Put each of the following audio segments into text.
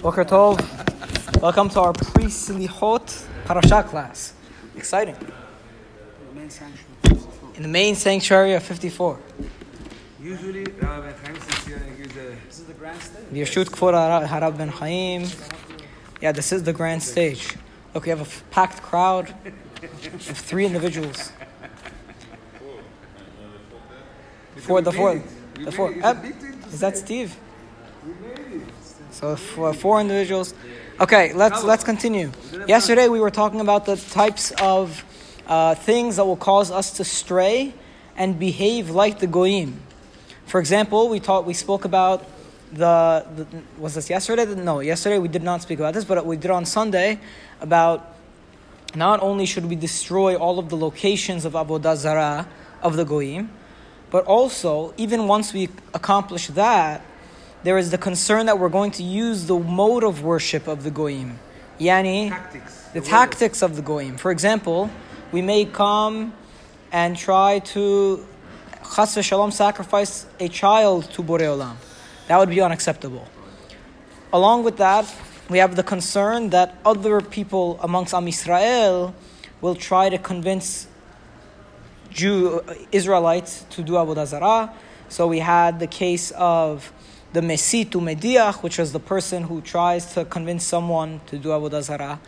Boker Tov. Welcome to our pre-Slichot parasha class. Exciting. In the main sanctuary of 54. Usually, Rabbi Ben Chaim sits here gives a. This is the grand stage. Yeshut Kfur Harab Ben Chaim. Yeah, this is the grand stage. Look, we have a f- packed crowd of three individuals. Four, the four, the made four. it. It's a big thing to Is that. Steve? We made it. So for four individuals. Okay, let's let's continue. Yesterday we were talking about the types of uh, things that will cause us to stray and behave like the goyim. For example, we taught we spoke about the, the was this yesterday? No, yesterday we did not speak about this, but we did on Sunday about not only should we destroy all of the locations of avodah zarah of the goyim, but also even once we accomplish that, there is the concern that we're going to use the mode of worship of the goyim, yani Tactics. the way tactics of the goyim. For example, we may come and try to chas v'shalom sacrifice a child to Borei Olam. That would be unacceptable. Along with that, we have the concern that other people amongst Am Yisrael will try to convince Jew uh, Israelites to do avodah zarah. So we had the case of the Mesitu Mediach, which was the person who tries to convince someone to do avodah zarah.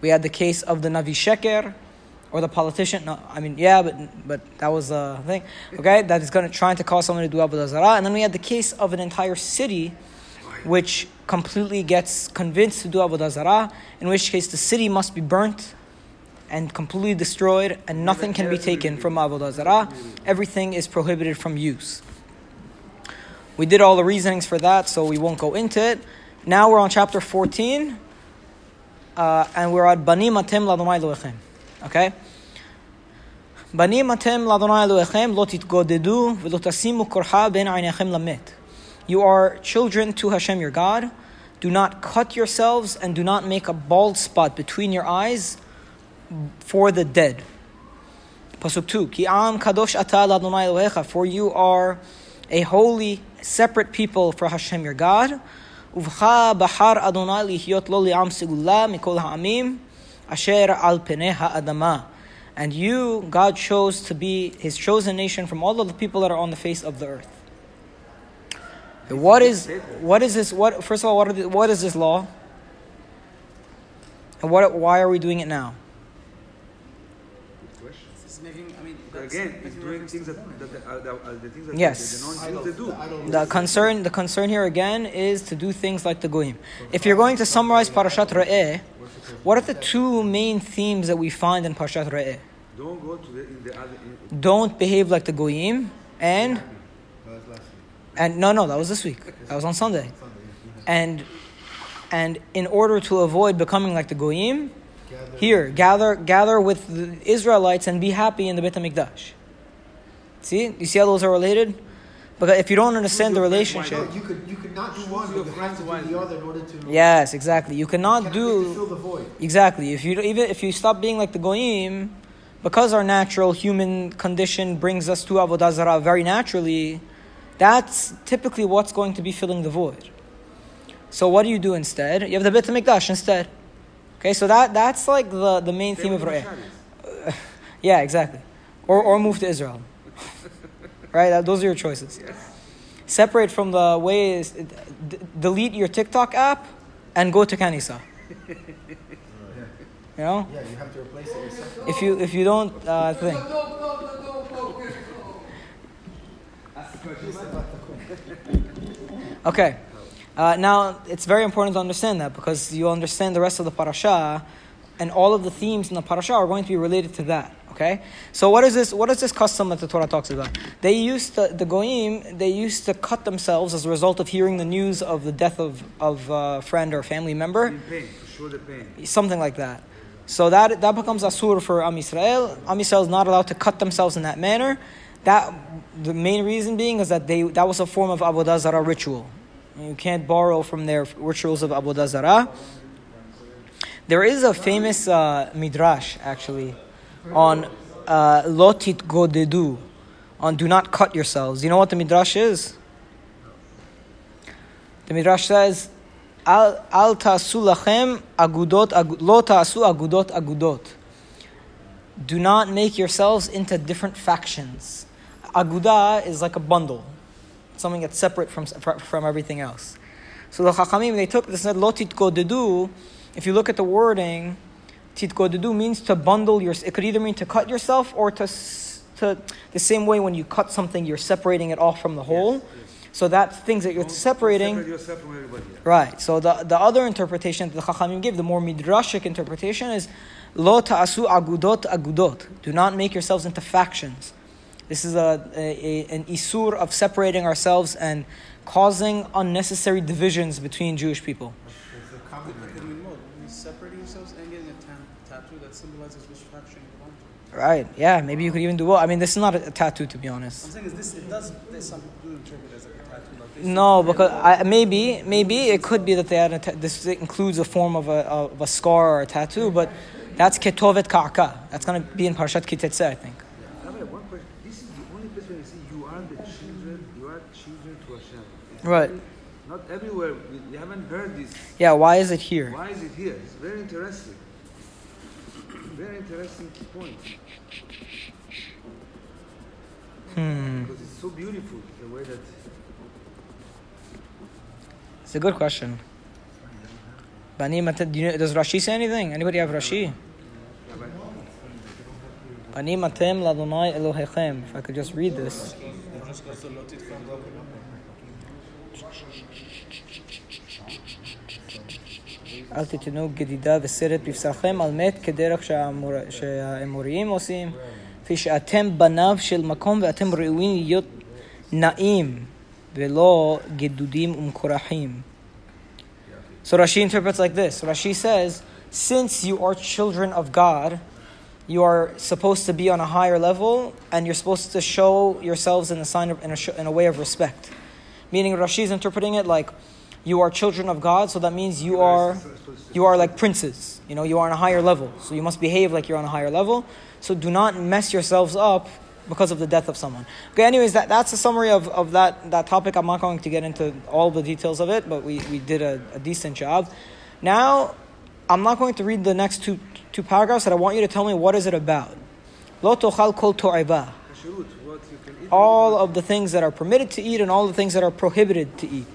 We had the case of the Navi Sheker, or the politician. No, I mean, yeah, but but that was a thing. Okay, that is going to trying to cause someone to do avodah zarah. And then we had the case of an entire city, which completely gets convinced to do avodah zarah. In which case, the city must be burnt and completely destroyed, and nothing can be taken from avodah zarah. Everything is prohibited from use. We did all the reasonings for that, so we won't go into it. Now we're on chapter 14, uh, and we're at Banim Atem Ladonai Elohechem. Okay? Banim Atem Ladonai Elohechem lo titgodedu v'lo tasimu korha ben einechem lamet. You are children to Hashem your God. Do not cut yourselves and do not make a bald spot between your eyes for the dead. Pasuk 2. Ki am kadosh ata ladonai Elohecha. For you are a holy, separate people for Hashem your God. Uvcha bahar Adonai lihyot lo li'am segula mikol ha'amim asher al peneh ha'adama. And you, God chose to be His chosen nation from all of the people that are on the face of the earth. What is what is this? What first of all, what, the, what is this law? And what? Why are we doing it now? Good question. This is making, I mean, that's again, it's doing things to that, the that, uh, that, are, are the things that Yes. the non-Jews they do. The concern, the concern here again is to do things like the goyim. If you're going to summarize Parashat Re'eh, what are the two main themes that we find in Parashat Re'eh? Don't go to the, in the other. In, Don't behave like the goyim, and and no, no, that was this week. That was on Sunday. And and in order to avoid becoming like the goyim, here gather gather with the Israelites and be happy in the Beit Hamikdash. See, you see how those are related? Because if you don't understand the relationship, you could you could not do one, but you have to do the other in order to. yes, exactly. You cannot you do fill the void. Exactly. If you even if you stop being like the goyim, because our natural human condition brings us to avodah zarah very naturally, that's typically what's going to be filling the void. So what do you do instead? You have the Beit Hamikdash instead. Okay, so that that's like the, the main theme of Re'eh. Yeah, exactly. Or or move to Israel. right? That, those are your choices. Separate from the ways. d- delete your TikTok app and go to Kanisa. You know, Yeah, you have to replace it yourself. if you if you don't uh, think. Okay. Uh, now it's very important to understand that because you understand the rest of the parasha, and all of the themes in the parasha are going to be related to that. Okay. So what is this? What is this custom that the Torah talks about? They used to, the goyim. They used to cut themselves as a result of hearing the news of the death of of a friend or family member in pain, pain. something like that. So that that becomes asur for Am Yisrael. Am Yisrael is not allowed to cut themselves in that manner. That the main reason being is that they that was a form of avodah zarah ritual. You can't borrow from their rituals of avodah zarah. There is a famous uh, midrash actually on uh, lo titgodedu, on do not cut yourselves. You know what the midrash is? The midrash says Al al lachem agudot agu- lo agudot agudot. Do not make yourselves into different factions. Aguda is like a bundle, something that's separate from from everything else. So the Chachamim they took this and said lo titkodedu. If you look at the wording, titkodedu means to bundle your. It could either mean to cut yourself or to to the same way when you cut something, you're separating it off from the whole. So that things that you're Don't separating. Separate yourself from everybody. else. Right. So the, the other interpretation that the Chachamim give, the more midrashic interpretation is Lo ta'asu agudot agudot. Do not make yourselves into factions. This is a, a, an isur of separating ourselves and causing unnecessary divisions between Jewish people. It's a common Could we mode? When you separating yourselves and getting a tattoo that symbolizes which faction you belong to. Right. Yeah. Maybe you could even do well. I mean, this is not a, a tattoo, to be I'm honest. saying is this it does some people interpret it as a tattoo like. No, because I, maybe maybe it could be that they had a ta- this includes a form of a, of a scar or a tattoo, but that's ketovet ka'aka. That's going to be in Parshat Ki Tetze, I think. Rabbi, one question. This is the only place where you see you are the children, you are children to Hashem. It's Right. very- Not everywhere. We, we haven't heard this. Yeah. Why is it here? Why is it here? It's very interesting. Very interesting point. Hmm. Because it's so beautiful the way that. It's a good question. Bani Mata- do you know- Does Rashi say anything? Anybody have Rashi? Rabbi, Bani matem ladonai Elohechem. If I could just read this. אל תיתנו גדידה וסרט בבשרכם על מת כדרך שהאמור- שהאמוריים עושים, כפי שאתם בניו של מקום ואתם ראויים להיות נאים ולא גדודים ומקורחים. So Rashi interprets like this. Rashi says, since you are children of God, you are supposed to be on a higher level, and you're supposed to show yourselves in a sign of, in a, in a way of respect. Meaning, Rashi is interpreting it like you are children of God, so that means you are you are like princes. You know, you are on a higher level, so you must behave like you're on a higher level. So do not mess yourselves up because of the death of someone. Okay, anyways, that, that's a summary of, of that, that topic. I'm not going to get into all the details of it, but we, we did a, a decent job. Now, I'm not going to read the next two, two paragraphs, and I want you to tell me what is it about. Lo tochal kol to'ibah. kashrut, what you can eat. All of the things that are permitted to eat and all the things that are prohibited to eat.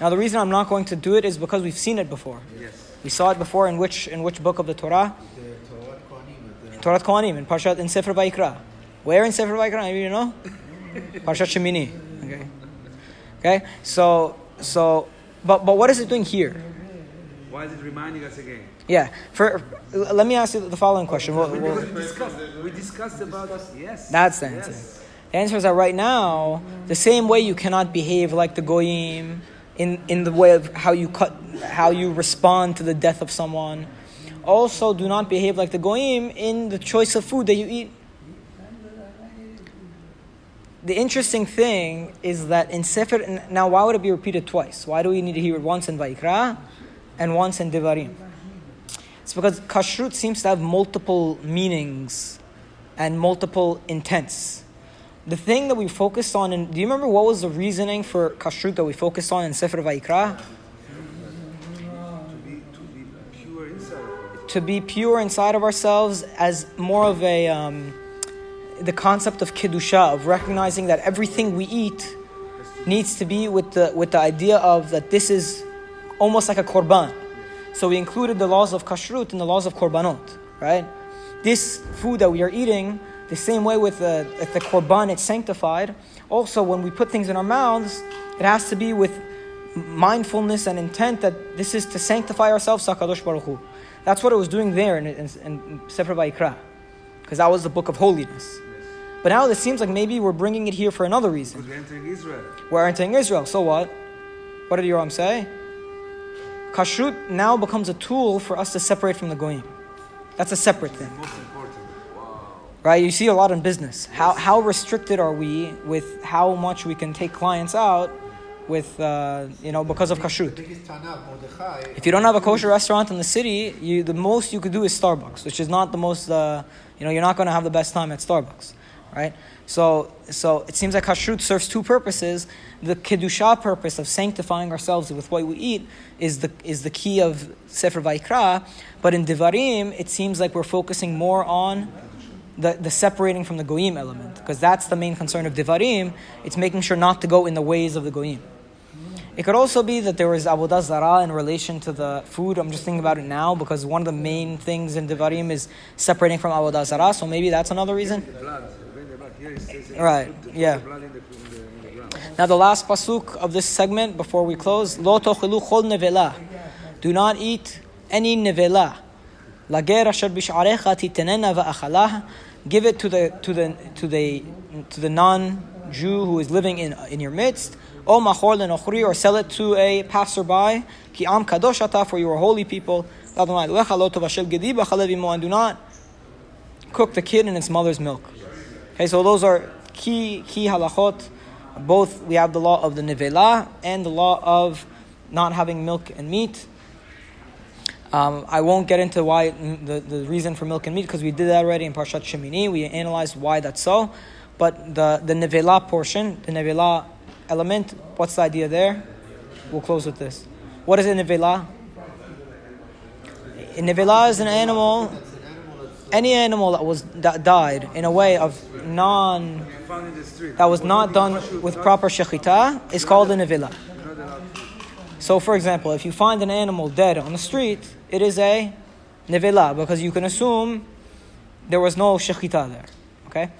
Now, the reason I'm not going to do it is because we've seen it before. Yes. We saw it before in which, in which book of the Torah? The Torat Kohanim, the Torat Kohanim, in Parshat, in Sefer Vayikra. Where in Sefer Vayikra? You know? Parshat Shemini. Okay. Okay. So, so, but but what is it doing here? Why is it reminding us again? Yeah. For let me ask you the following question. We'll- we'll- we discussed, we discussed about yes. that's the answer. Yes. The answer is that right now, the same way you cannot behave like the goyim in in the way of how you cut, how you respond to the death of someone. Also, do not behave like the goyim in the choice of food that you eat. The interesting thing is that in Sefer, now why would it be repeated twice? Why do we need to hear it once in Vayikra and once in Devarim? It's because kashrut seems to have multiple meanings and multiple intents. The thing that we focused on, and do you remember what was the reasoning for kashrut that we focused on in Sefer Vayikra? To be pure inside of ourselves as more of a, um, the concept of kedusha, of recognizing that everything we eat needs to be with the, with the idea of that this is almost like a korban. So we included the laws of kashrut and the laws of korbanot, right? This food that we are eating, the same way with the, the korban, it's sanctified. Also, when we put things in our mouths, it has to be with mindfulness and intent that this is to sanctify ourselves, Sakadosh Baruch Hu. That's what it was doing there in, in, in Sefer Vayikra, because that was the book of holiness. But now it seems like maybe we're bringing it here for another reason. We're entering Israel. We're entering Israel. So what? What did Yoram say? Kashrut now becomes a tool for us to separate from the goyim. That's a separate thing, Wow. right? You see a lot in business. How how restricted are we with how much we can take clients out with uh, you know because of kashrut? biggest Tanakh, Mordechai. If you don't have a kosher restaurant in the city, you the most you could do is Starbucks, which is not the most uh, you know you're not going to have the best time at Starbucks, right? So, so it seems like kashrut serves two purposes. The kedusha purpose of sanctifying ourselves with what we eat is the is the key of Sefer Vayikra. But in Devarim, it seems like we're focusing more on the, the separating from the goyim element because that's the main concern of Devarim. It's making sure not to go in the ways of the goyim. It could also be that there was avodah zara in relation to the food. I'm just thinking about it now because one of the main things in Devarim is separating from avodah zara. So maybe that's another reason. Right, yeah. Now the last pasuk of this segment before we close: Lo tochilu chol nevela. Do not eat any nevela. Lager asher bish'arecha titenena va'achalah. Give it to the to the to the to the non-Jew who is living in in your midst. O machor lenochri, or sell it to a passerby. Ki am kadosh ata, for you are holy people. And do not cook the kid in its mother's milk. Okay, so those are key key halachot. Both we have the law of the nevela and the law of not having milk and meat. Um, I won't get into why the, the reason for milk and meat because we did that already in Parshat Shemini. We analyzed why that's so. But the, the nevela portion, the nevela element, what's the idea there? We'll close with this. What is a nevela? A nevela is an animal, any animal that was that died in a way of non that was not done with proper shechita is called a to. So, for example, if you find an animal dead on the street, it is a nevela because you can assume there was no shechita there. Okay.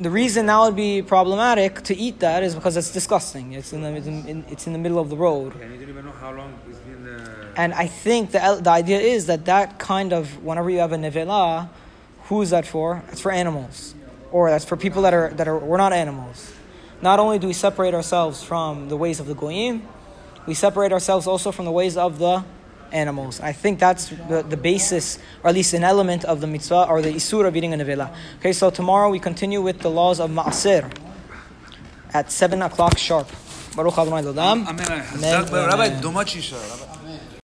The reason that would be problematic to eat that is because it's disgusting. It's in the it's in, it's in the middle of the road. And you don't even know how long it's been. Uh, And I think the, the idea is that that kind of, whenever you have a nevela, who is that for? It's for animals. Or that's for people that are, that are, we're not animals. Not only do we separate ourselves from the ways of the goyim, we separate ourselves also from the ways of the animals. I think that's the, the basis, or at least an element of the mitzvah, or the isur of eating a nevela. Okay, so tomorrow we continue with the laws of ma'aser at 7 o'clock sharp. Baruch Adonai L'olam. Amen. Rabbi, Domachi, Rabbi.